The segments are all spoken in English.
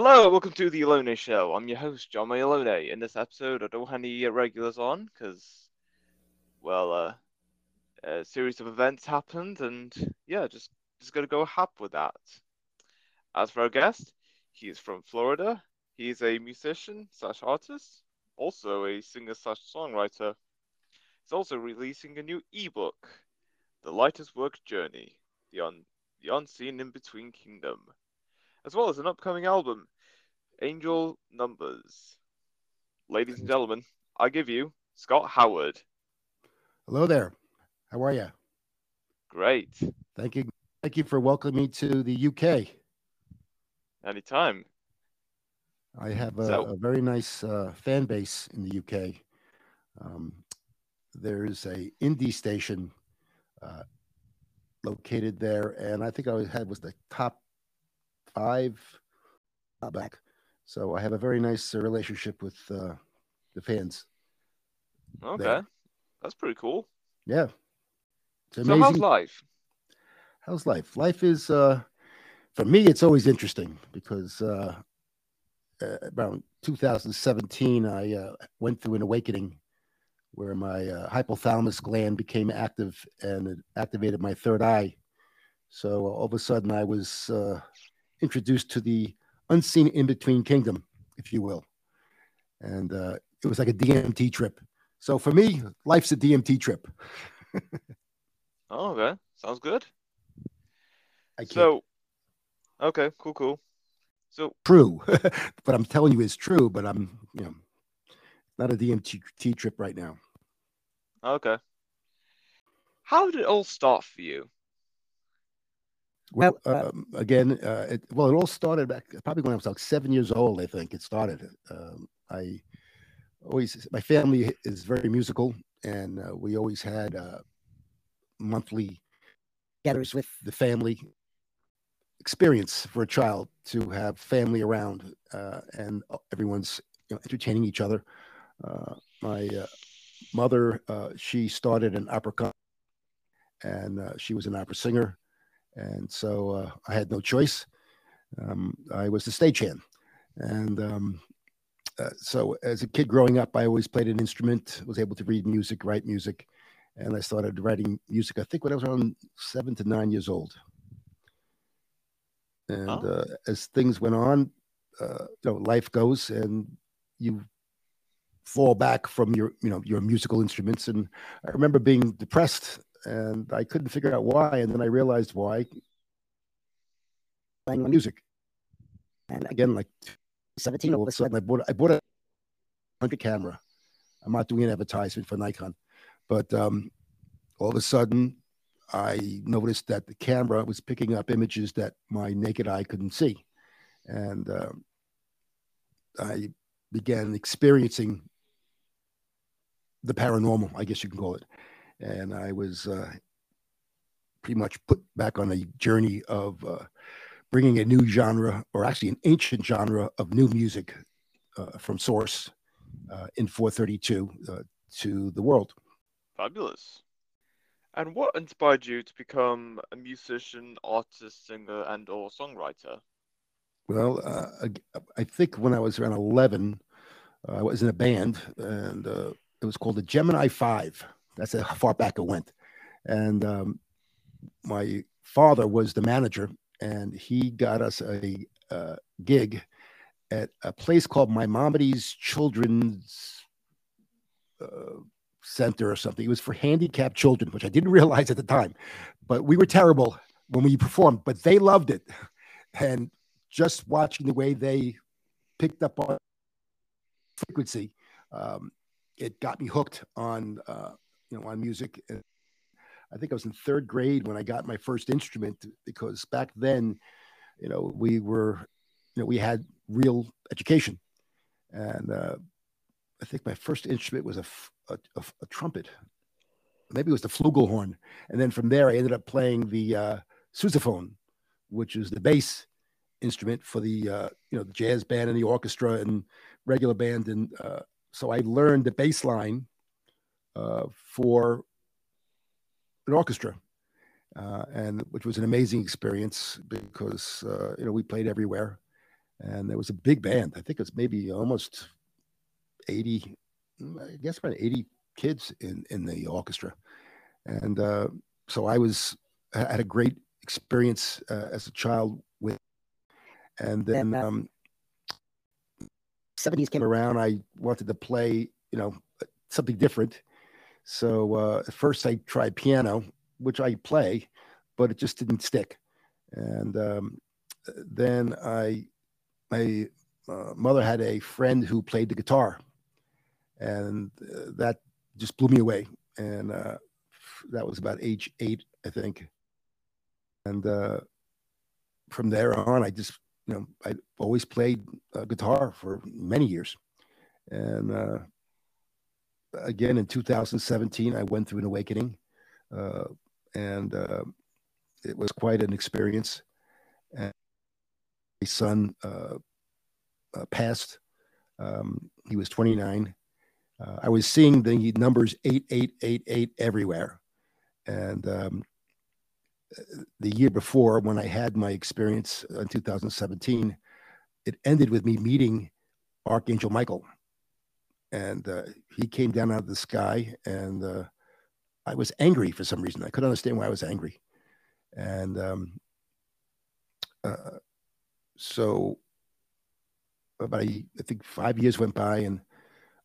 Hello, welcome to the Alone Show. I'm your host, John Mayalone. In this episode, I don't have any regulars on because, well, uh, a series of events happened, and yeah, just just gonna go hap with that. As for our guest, he is from Florida. He is a musician slash artist, also a singer slash songwriter. He's also releasing a new ebook, The Lightest Work Journey, the un the unseen in between kingdom as well as an upcoming album, Angel Numbers. Ladies and gentlemen, I give you Scott Howard. Hello there. How are you? Great. Thank you. Thank you for welcoming me to the UK. Anytime. I have a, So- a very nice uh, fan base in the UK. Um, there's a indie station uh, located there, and I think I had was the top five back. So I have a very nice uh, relationship with uh, the fans. Okay. There. That's pretty cool. Yeah, it's So how's life? How's life? Life is, uh, for me, it's always interesting because uh, uh, around 2017, I uh, went through an awakening where my uh, hypothalamus gland became active and it activated my third eye. So all of a sudden, I was uh, introduced to the unseen in between kingdom, if you will. And uh, it was like a DMT trip. So for me, life's a DMT trip. Oh, okay. Sounds good. I can't So, okay, cool, cool. So, true. what I'm telling you is true, but I'm, you know, not a DMT trip right now. okay. How did it all start for you? Well, um, again, uh, it, well, it all started back probably when I was like seven years old. I think it started. Um, I always, my family is very musical, and uh, we always had uh, monthly gathers with the family. Experience for a child to have family around, uh, and everyone's you know, entertaining each other. Uh, my uh, mother, uh, she started an opera company, and uh, she was an opera singer and so uh, I had no choice. Um, I was the stagehand, and um, uh, so as a kid growing up, I always played an instrument, was able to read music, write music, and I started writing music. I think when I was around seven to nine years old. And Oh. uh, as things went on, uh, you know, life goes, and you fall back from your, you know, your musical instruments. And I remember being depressed and I couldn't figure out why. And then I realized why. Playing my music, and again, like 17, all of a sudden, I bought I bought a hundred camera. I'm not doing an advertisement for Nikon, but um, all of a sudden, I noticed that the camera was picking up images that my naked eye couldn't see, and um, I began experiencing the paranormal, I guess you can call it and I was uh, pretty much put back on a journey of uh, bringing a new genre, or actually an ancient genre of new music uh, from source uh, in 432 uh, to the world. Fabulous. And what inspired you to become a musician, artist, singer, and or songwriter? Well, uh, I think when I was around 11, uh, I was in a band, and uh, it was called the Gemini Five. That's how far back it went. And um, my father was the manager, and he got us a, uh gig at a place called My Maimonides Children's uh, Center or something. It was for handicapped children, which I didn't realize at the time. But we were terrible when we performed, but they loved it. And just watching the way they picked up on frequency, um, it got me hooked on uh, you know on music. I think I was in third grade when I got my first instrument because back then, you know, we were, you know, we had real education, and uh, I think my first instrument was a, a, a trumpet. Maybe it was the flugelhorn, and then from there I ended up playing the uh, sousaphone, which is the bass instrument for the uh, you know the jazz band and the orchestra and regular band, and uh, so I learned the bass line uh, for an orchestra, uh, and which was an amazing experience because uh, you know we played everywhere, and there was a big band. I think it was maybe almost 80, I guess about 80 kids in, in the orchestra. And uh, so I was, I had a great experience uh, as a child with, and then um, 70s came around. I wanted to play, you know, something different. So uh, at first I tried piano, which I play, but it just didn't stick. And um, then I my uh, mother had a friend who played the guitar, and uh, that just blew me away. And uh, that was about age eight, I think. And uh, from there on, I just, you know, I always played uh, guitar for many years. And again, in 2017, I went through an awakening, and it was quite an experience. And my son uh, uh, passed. Um, he was 29. Uh, I was seeing the numbers 8888 everywhere. And um, the year before, when I had my experience in 2017, it ended with me meeting Archangel Michael. And uh, he came down out of the sky, and uh, I was angry for some reason. I couldn't understand why I was angry. And um, uh, so about a, I think five years went by, and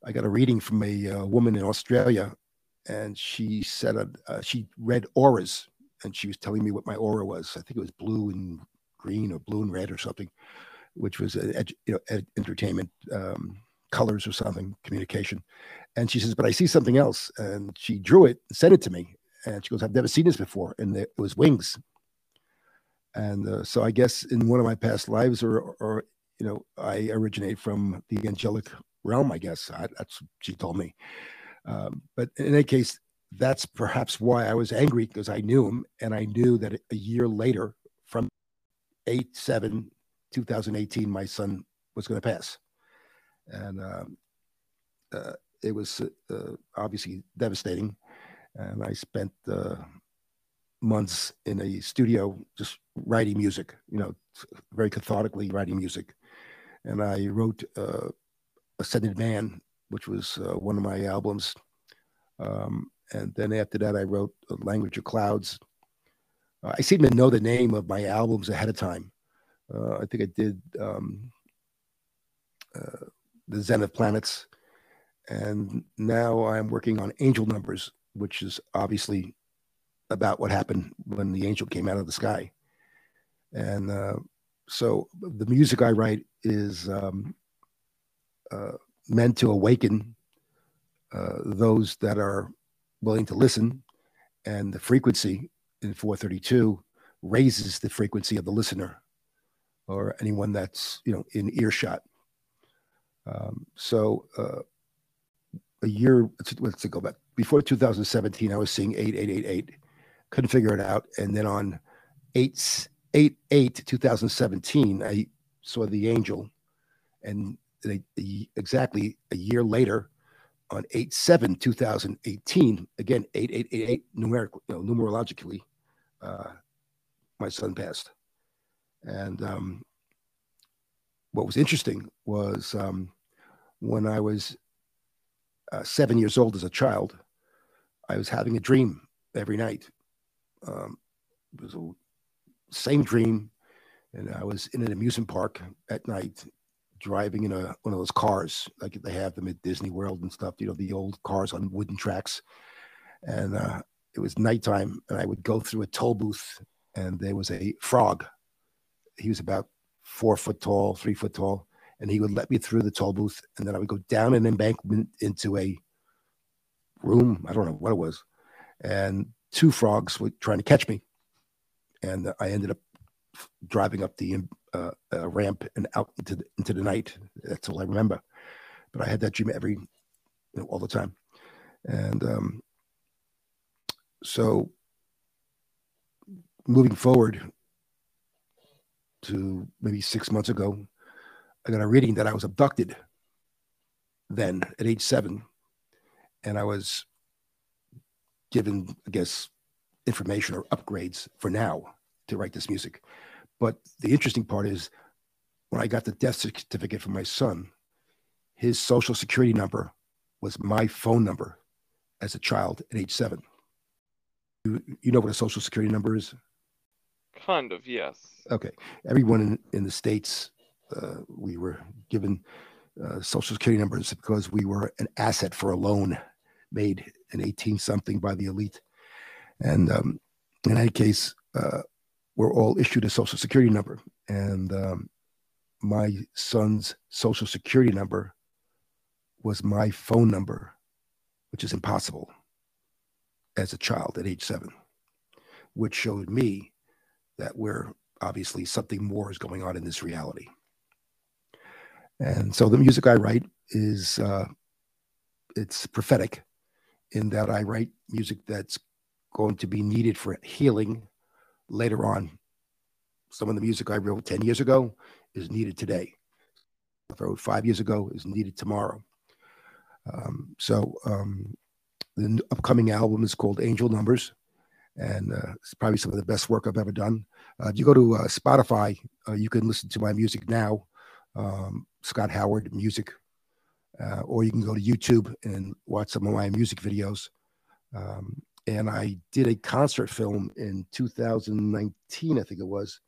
I got a reading from a uh, woman in Australia, and she said uh, uh, she read auras, and she was telling me what my aura was. I think it was blue and green, or blue and red, or something, which was ed, you know ed, entertainment um, colors or something, communication. And she says, "But I see something else," and she drew it, and sent it to me, and she goes, "I've never seen this before," and it was wings and uh, so I guess in one of my past lives, or or you know, I originate from the angelic realm. I guess I, that's what she told me. Um, but in any case, that's perhaps why I was angry because I knew him, and I knew that a year later, from eight seven 2018, my son was going to pass, and um, uh, it was uh, obviously devastating. And I spent uh, months in a studio just writing music, you know, very cathartically writing music. And I wrote uh, Ascended Man, which was uh, one of my albums. Um, and then after that, I wrote Language of Clouds. Uh, I seem to know the name of my albums ahead of time. Uh, I think I did um, The Zen of Planets. And now I'm working on Angel Numbers, which is obviously about what happened when the angel came out of the sky. And uh, so the music I write is um, uh, meant to awaken uh, those that are willing to listen. And the frequency in 432 raises the frequency of the listener or anyone that's you know in earshot. Um, so uh, a year, let's, go back before 2017, I was seeing 8888 couldn't figure it out. And then on 8 8 8 2017, I saw the angel. And they, exactly a year later, on 8 7 2018, again, 8888 numerically, you know, numerologically, uh, my son passed. And um, what was interesting was um, when I was uh, seven years old as a child, I was having a dream every night um, it was a same dream, and I was in an amusement park at night, driving in a one of those cars like they have them at Disney World and stuff. You know, the old cars on wooden tracks, and uh, it was nighttime, and I would go through a toll booth, and there was a frog. He was about four foot tall, three foot tall, and he would let me through the toll booth, and then I would go down an embankment into a room. I don't know what it was, and two frogs were trying to catch me, and I ended up driving up the uh, uh, ramp and out into the, into the night. That's all I remember. But I had that dream every, you know, all the time, and um, so moving forward to maybe six months ago, I got a reading that I was abducted. Then at age seven, and I was given, I guess, information or upgrades for now to write this music. But the interesting part is when I got the death certificate for my son, his social security number was my phone number as a child at age seven. You, you know what a social security number is? Kind of, yes. Okay. Everyone in, in the States, uh, we were given uh, social security numbers because we were an asset for a loan made in 18 something by the elite. And um, in any case, uh, we're all issued a social security number. And um, my son's social security number was my phone number, which is impossible as a child at age seven, which showed me that we're obviously something more is going on in this reality. And so the music I write is uh, it's prophetic in that I write music that's going to be needed for healing later on. Some of the music I wrote 10 years ago is needed today. I wrote five years ago is needed tomorrow. Um, so um, the upcoming album is called Angel Numbers, and uh, it's probably some of the best work I've ever done. Uh, if you go to uh, Spotify, uh, you can listen to my music now, um, Scott Howard Music, uh, or you can go to YouTube and watch some of my music videos. Um, and I did a concert film in 2019, I think it was,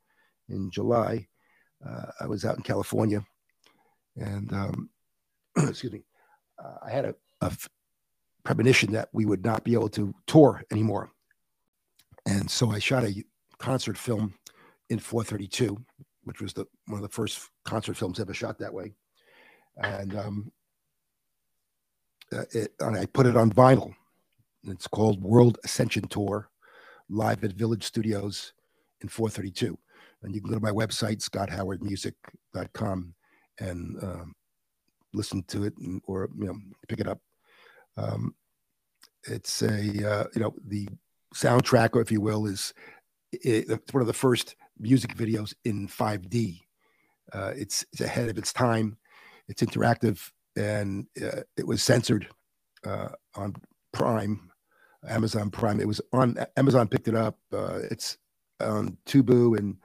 in July. Uh, I was out in California, and um, excuse me, I had a, a premonition that we would not be able to tour anymore. And so I shot a concert film in 432, which was the one of the first concert films ever shot that way. And um, uh, it, and I put it on vinyl. It's called World Ascension Tour, live at Village Studios in 432. And you can go to my website, scotthowardmusic.com, and um, listen to it and, or you know pick it up. Um, it's a uh, you know the soundtrack, or if you will, is it's one of the first music videos in 5D. Uh, it's it's ahead of its time. It's interactive, and uh, it was censored uh, on Prime, Amazon Prime. It was on Amazon picked it up. Uh, it's on Tubi and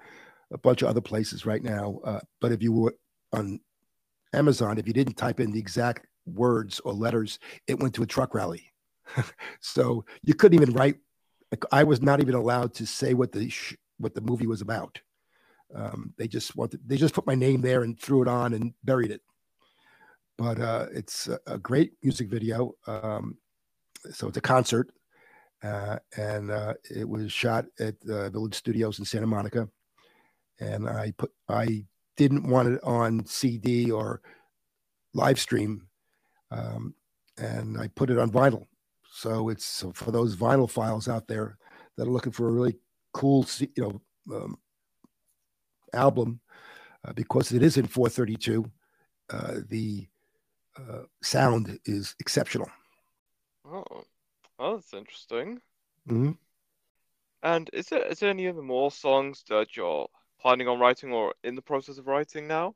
a bunch of other places right now. Uh, but if you were on Amazon, if you didn't type in the exact words or letters, it went to a truck rally. so you couldn't even write. I was not even allowed to say what the sh- what the movie was about. Um, they just wanted they just put my name there and threw it on and buried it. But uh, it's a, a, great music video. Um, so it's a concert, uh, and uh, it was shot at Village Studios in Santa Monica. And I put I didn't want it on CD or live stream, um, and I put it on vinyl. So it's for those vinylphiles out there that are looking for a really cool, you know, um, album, uh, because it is in 432. Uh, the uh, sound is exceptional. Oh, oh that's interesting. Mm-hmm. And is there is there any other more songs that you're planning on writing or in the process of writing now?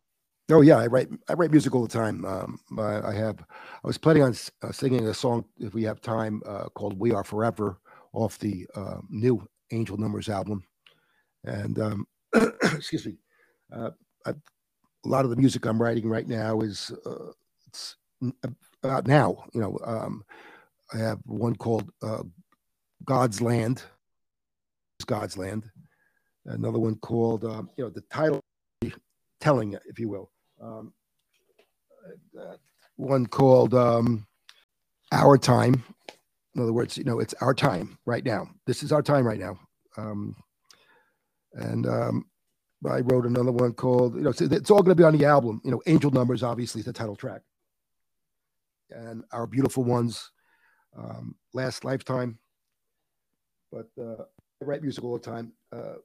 Oh yeah, I write I write music all the time. Um, I, I, have I was planning on uh, singing a song if we have time uh, called "We Are Forever" off the uh, new Angel Numbers album, and um, excuse me, uh, I, a lot of the music I'm writing right now is uh, it's about now. You know, um, I have one called uh, "God's Land." God's Land. Another one called you know the title telling, if you will um, uh, one called um, Our Time. In other words, you know, it's our time right now. This is our time right now. Um, and um, I wrote another one called, you know, it's, it's all going to be on the album. You know, Angel Numbers, obviously, is the title track. And Our Beautiful Ones, um, Last Lifetime. But uh, I write music all the time. Uh,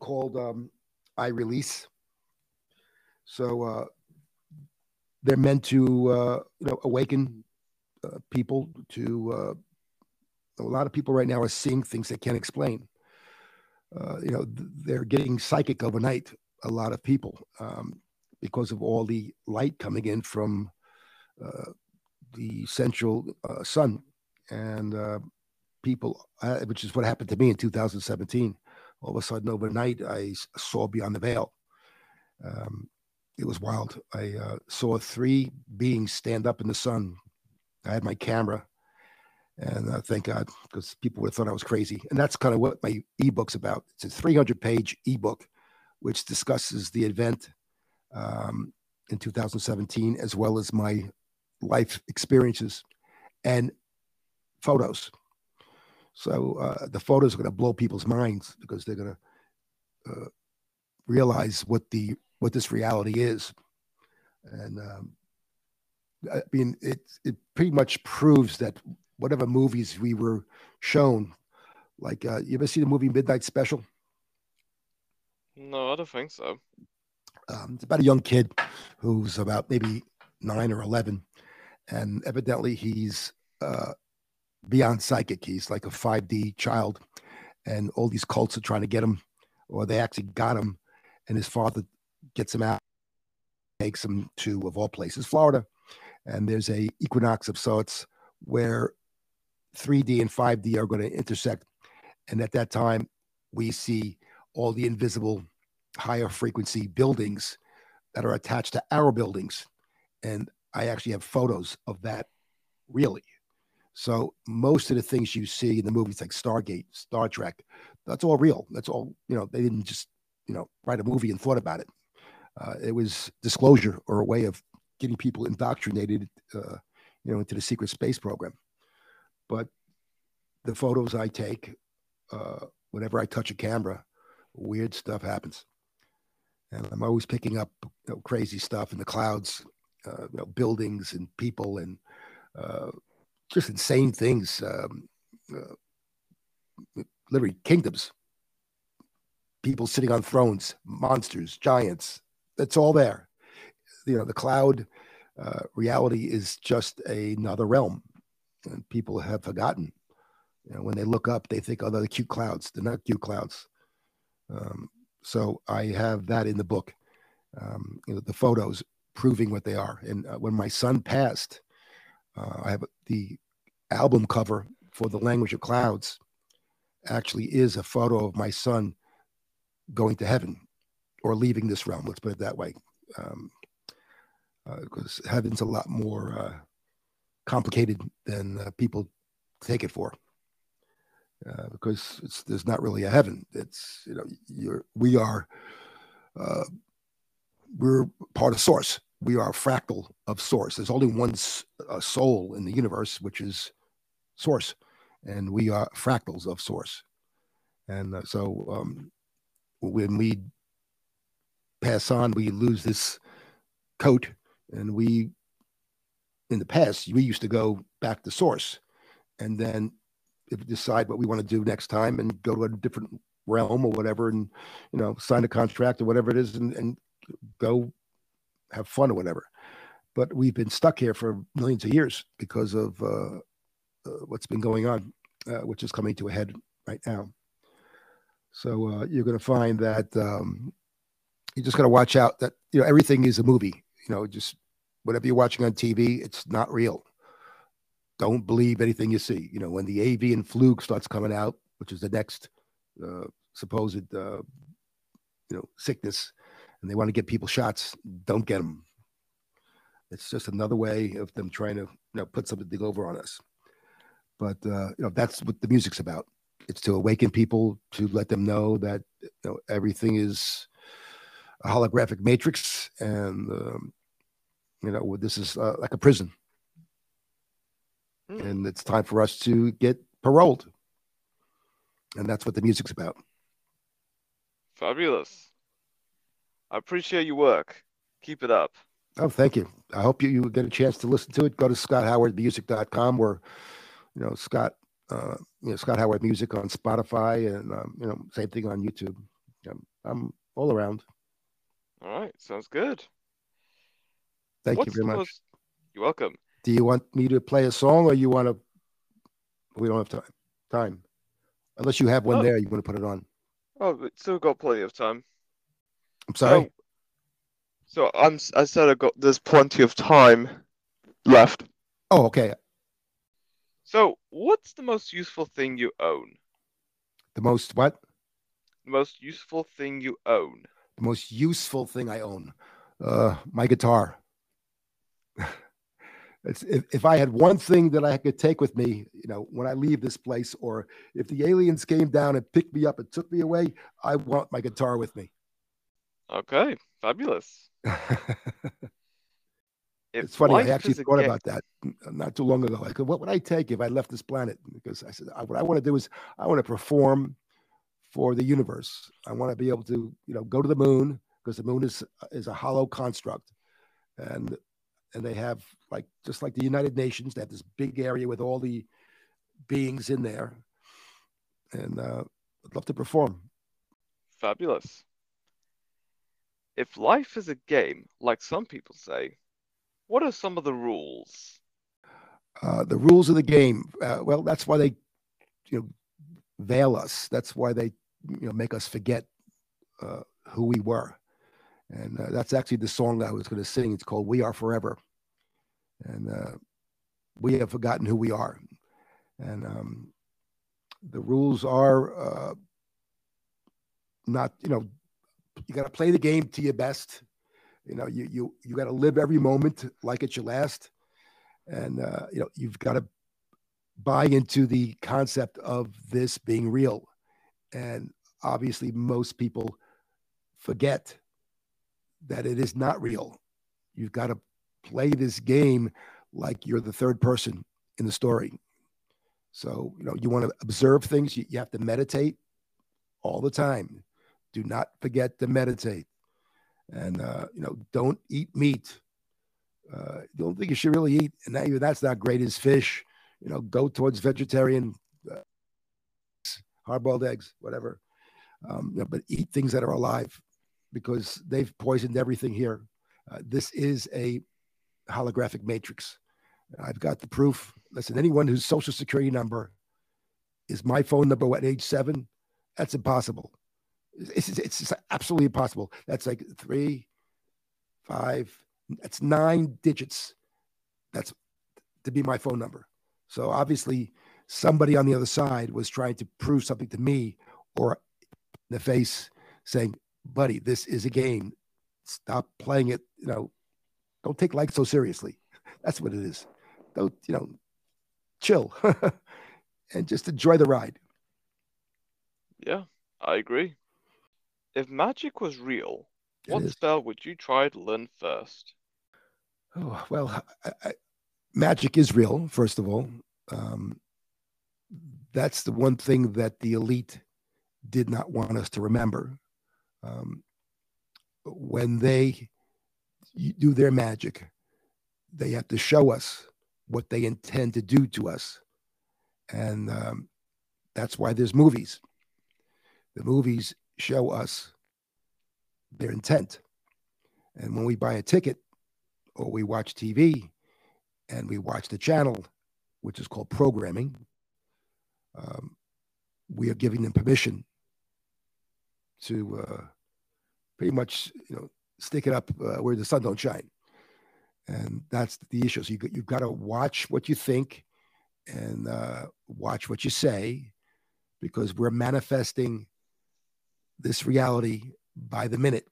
called um, I Release. So uh, they're meant to uh, you know awaken uh, people to uh, a lot of people right now are seeing things they can't explain. Uh, you know they're getting psychic overnight a lot of people um, because of all the light coming in from uh, the central sun. And people which is what happened to me in 2017 all of a sudden overnight i saw beyond the veil. Um, it was wild. I uh, saw three beings stand up in the sun. I had my camera, and uh, thank God, because people would have thought I was crazy. And that's kind of what my ebook's about. It's a 300 page ebook, which discusses the event um, in 2017, as well as my life experiences and photos. So uh, the photos are going to blow people's minds because they're going to uh, realize what the what this reality is, and um, I mean it. It pretty much proves that whatever movies we were shown, like uh, you ever see the movie Midnight Special? No, I don't think so. Um, it's about a young kid who's about maybe nine or eleven, and evidently he's uh, beyond psychic. He's like a 5D child, and all these cults are trying to get him, or they actually got him, and his father gets him out, takes him to, of all places, Florida, and there's a equinox of sorts where 3D and 5D are going to intersect, and at that time we see all the invisible higher frequency buildings that are attached to our buildings, and I actually have photos of that really so most of the things you see in the movies like Stargate, Star Trek, that's all real. That's all, you know, they didn't just, you know, write a movie and thought about it. Uh, it was disclosure or a way of getting people indoctrinated, uh, you know, into the secret space program. But the photos I take, uh, whenever I touch a camera, weird stuff happens. And I'm always picking up you know, crazy stuff in the clouds, uh, you know, buildings and people and uh, just insane things. Um, uh, literally kingdoms, people sitting on thrones, monsters, giants. It's all there. You know, the cloud uh, reality is just another realm, and people have forgotten. You know, when they look up, they think, "Oh, they're cute clouds." They're not cute clouds. Um, so I have that in the book. Um, you know, the photos proving what they are. And uh, when my son passed, uh, I have the album cover for the language of clouds actually is a photo of my son going to heaven or leaving this realm let's put it that way because um, uh, heaven's a lot more uh, complicated than uh, people take it for uh, because it's there's not really a heaven it's you know you're we are uh, we're part of source we are a fractal of source. There's only one soul in the universe, which is source, and we are fractals of source. And uh, so um, when we pass on, we lose this coat, and we, in the past, we used to go back to source, and then decide what we want to do next time and go to a different realm or whatever, and you know, sign a contract or whatever it is, and, and go have fun or whatever. But we've been stuck here for millions of years because of uh, uh, what's been going on, uh, which is coming to a head right now. So uh, you're going to find that um, you just got to watch out that you know everything is a movie. You know, just whatever you're watching on TV, it's not real. Don't believe anything you see. You know, when the avian flu starts coming out, which is the next uh, supposed uh, you know sickness and they want to get people shots, don't get them. It's just another way of them trying to you know put something over on us. But uh, you know that's what the music's about. It's to awaken people to let them know that you know everything is a holographic matrix, and um, you know this is uh, like a prison, mm. and it's time for us to get paroled, and that's what the music's about. Fabulous. I appreciate your work. Keep it up. Oh, thank you. I hope you, you get a chance to listen to it. Go to scotthowardmusic.com where, you know, Scott, uh, you know, Scott Howard Music on Spotify and, um, you know, same thing on YouTube. I'm, I'm all around. All right. Sounds good. Thank What's you very much. Most... You're welcome. Do you want me to play a song or you want to? We don't have time. Time. Unless you have one oh. there, you want to put it on. Oh, we still got plenty of time. I'm sorry. So, so I'm I said I got there's plenty of time left. Oh, okay. So, what's the most useful thing you own? The most what? The most useful thing you own. The most useful thing I own. Uh, my guitar. It's, if, if I had one thing that I could take with me, you know, when I leave this place, or if the aliens came down and picked me up and took me away, I want my guitar with me. Okay, fabulous. it's funny. I actually thought about that not too long ago. Like, what would I take if I left this planet? Because I said, what I want to do is I want to perform for the universe. I want to be able to, you know, go to the moon because the moon is is a hollow construct, and and they have like just like the United Nations, they have this big area with all the beings in there, and uh, I'd love to perform. Fabulous. If life is a game, like some people say, what are some of the rules? Uh, the rules of the game. Uh, well, that's why they, you know, veil us. That's why they, you know, make us forget uh, who we were. And uh, that's actually the song I was going to sing. It's called "We Are Forever," and uh, we have forgotten who we are. And um, the rules are uh, not, you know, you got to play the game to your best. You know, you you you got to live every moment like it's your last, and uh, you know you've got to buy into the concept of this being real. And obviously, most people forget that it is not real. You've got to play this game like you're the third person in the story. So, you know, you want to observe things, you, you have to meditate all the time. Do not forget to meditate. And, uh, you know, don't eat meat. Uh, the only thing you should really eat, and that, that's not great, is fish. You know, go towards vegetarian, uh, hard boiled eggs, whatever. Um, you know, but eat things that are alive because they've poisoned everything here. Uh, this is a holographic matrix. I've got the proof. Listen, anyone whose social security number is my phone number at age seven, that's impossible. It's, it's, it's absolutely impossible. That's like three, five, that's nine digits. That's to be my phone number. So obviously, somebody on the other side was trying to prove something to me or in the face saying, buddy, this is a game. Stop playing it. You know, don't take life so seriously. That's what it is. Don't, you know, chill and just enjoy the ride. Yeah, I agree. If magic was real, what spell would you try to learn first? Oh, well, I, I, magic is real, first of all. Um, that's the one thing that the elite did not want us to remember um, when they do their magic, they have to show us what they intend to do to us. And um, that's why there's movies. The movies show us their intent. And when we buy a ticket or we watch TV and we watch the channel, which is called programming, um, we are giving them permission to uh, pretty much you know stick it up uh, where the sun don't shine, and that's the issue. So you you've got to watch what you think and uh, watch what you say, because we're manifesting this reality by the minute.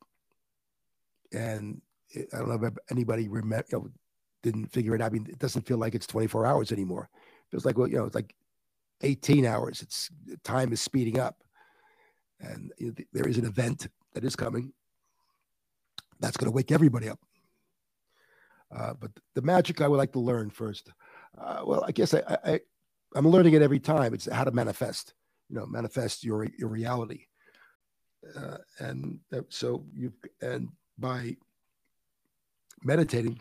And I don't know if anybody remember, you know, didn't figure it out. I mean, it doesn't feel like it's 24 hours anymore. It feels like well, you know, it's like 18 hours. It's time is speeding up and there is an event that is coming that's going to wake everybody up. Uh, but the magic I would like to learn first. Uh, well, I guess I, I I'm learning it every time. It's how to manifest. You know, manifest your your reality. Uh, and so you and by meditating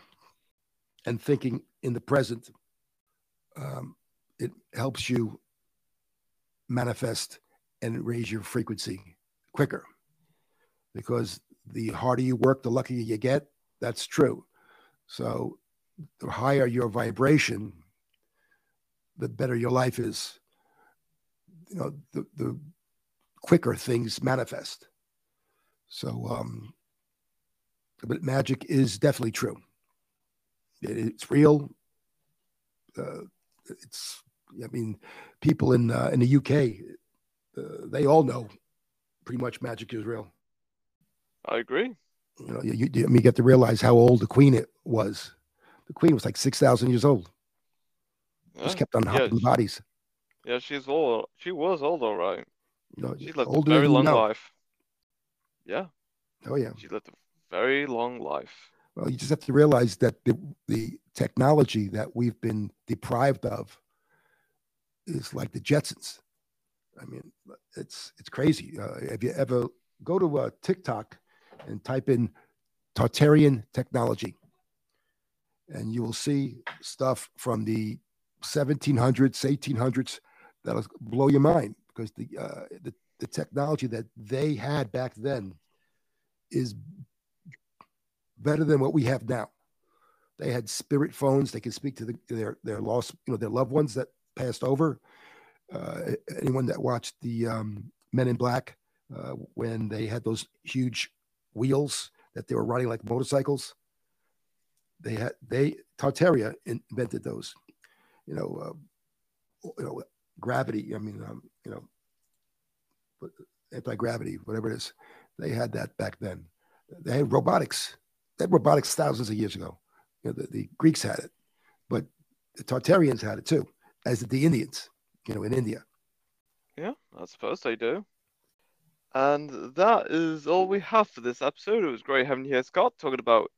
and thinking in the present, um, it helps you manifest and raise your frequency quicker because the harder you work, the luckier you get. That's true. So the higher your vibration, the better your life is. You know, the, the quicker things manifest. So, um, but magic is definitely true. It, it's real. Uh, it's, I mean, people in uh, in the UK uh, they all know pretty much magic is real. I agree. You know, you, you, you get to realize how old the queen it was. The queen was like six thousand years old. Yeah. Just kept on yeah, bodies. yeah, she's old. She was old, all right. You know, She lived a very long know. life. Yeah, Oh yeah. she lived a very long life. Well, you just have to realize that the the technology that we've been deprived of is like the Jetsons. I mean, it's it's crazy. Uh, if you ever go to uh, TikTok and type in Tartarian technology, and you will see stuff from the 1700s, 1800s that'll blow your mind because the uh, the the technology that they had back then is better than what we have now. They had spirit phones; they could speak to, the, their their lost, you know, their loved ones that passed over. Uh, anyone that watched the um, Men in Black uh, when they had those huge wheels that they were riding like motorcycles, they had they Tartaria invented those. You know, uh, you know, gravity. I mean, um, you know, anti gravity, whatever it is. They had that back then. They had robotics. Had robotics thousands of years ago. You know, the, the Greeks had it, but the Tartarians had it too, as did the Indians. You know, in India. Yeah, I suppose they do. And that is all we have for this episode. It was great having you here, Scott, talking about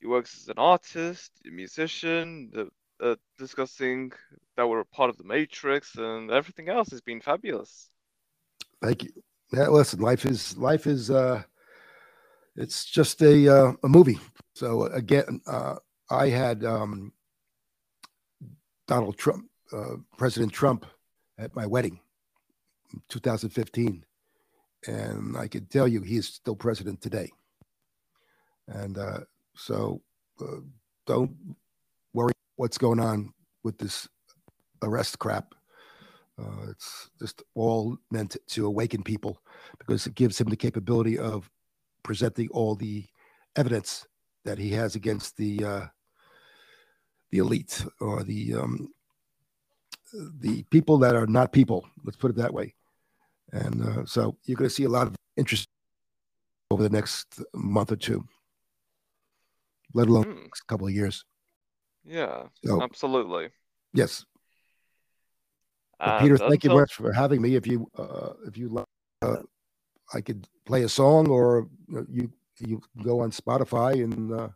your works as an artist, a musician, the, uh, discussing that we're a part of the Matrix, and everything else has been fabulous. Thank you. Yeah, listen, life is life is uh it's just a uh, a movie. So again, uh, I had um, Donald Trump, uh, President Trump, at my wedding, in 2015, and I can tell you he is still president today. And uh, so, uh, don't worry what's going on with this arrest crap. Uh, it's just all meant to awaken people because it gives him the capability of presenting all the evidence that he has against the uh, the elite or the um, the people that are not people. Let's put it that way. And uh, so you're going to see a lot of interest over the next month or two, let alone Hmm. next couple of years. Yeah, So absolutely. yes, And Peter, thank you very much for having me. If you uh, if you like, uh, I could play a song, or you you you go on Spotify and uh,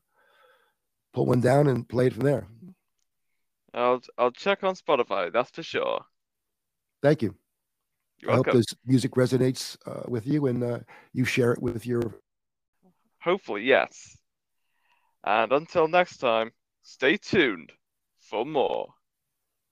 pull one down and play it from there. I'll I'll check on Spotify, that's for sure. Thank you. You're I hope this music resonates uh, with you, and uh, you share it with your. Hopefully, yes. And until next time, stay tuned for more.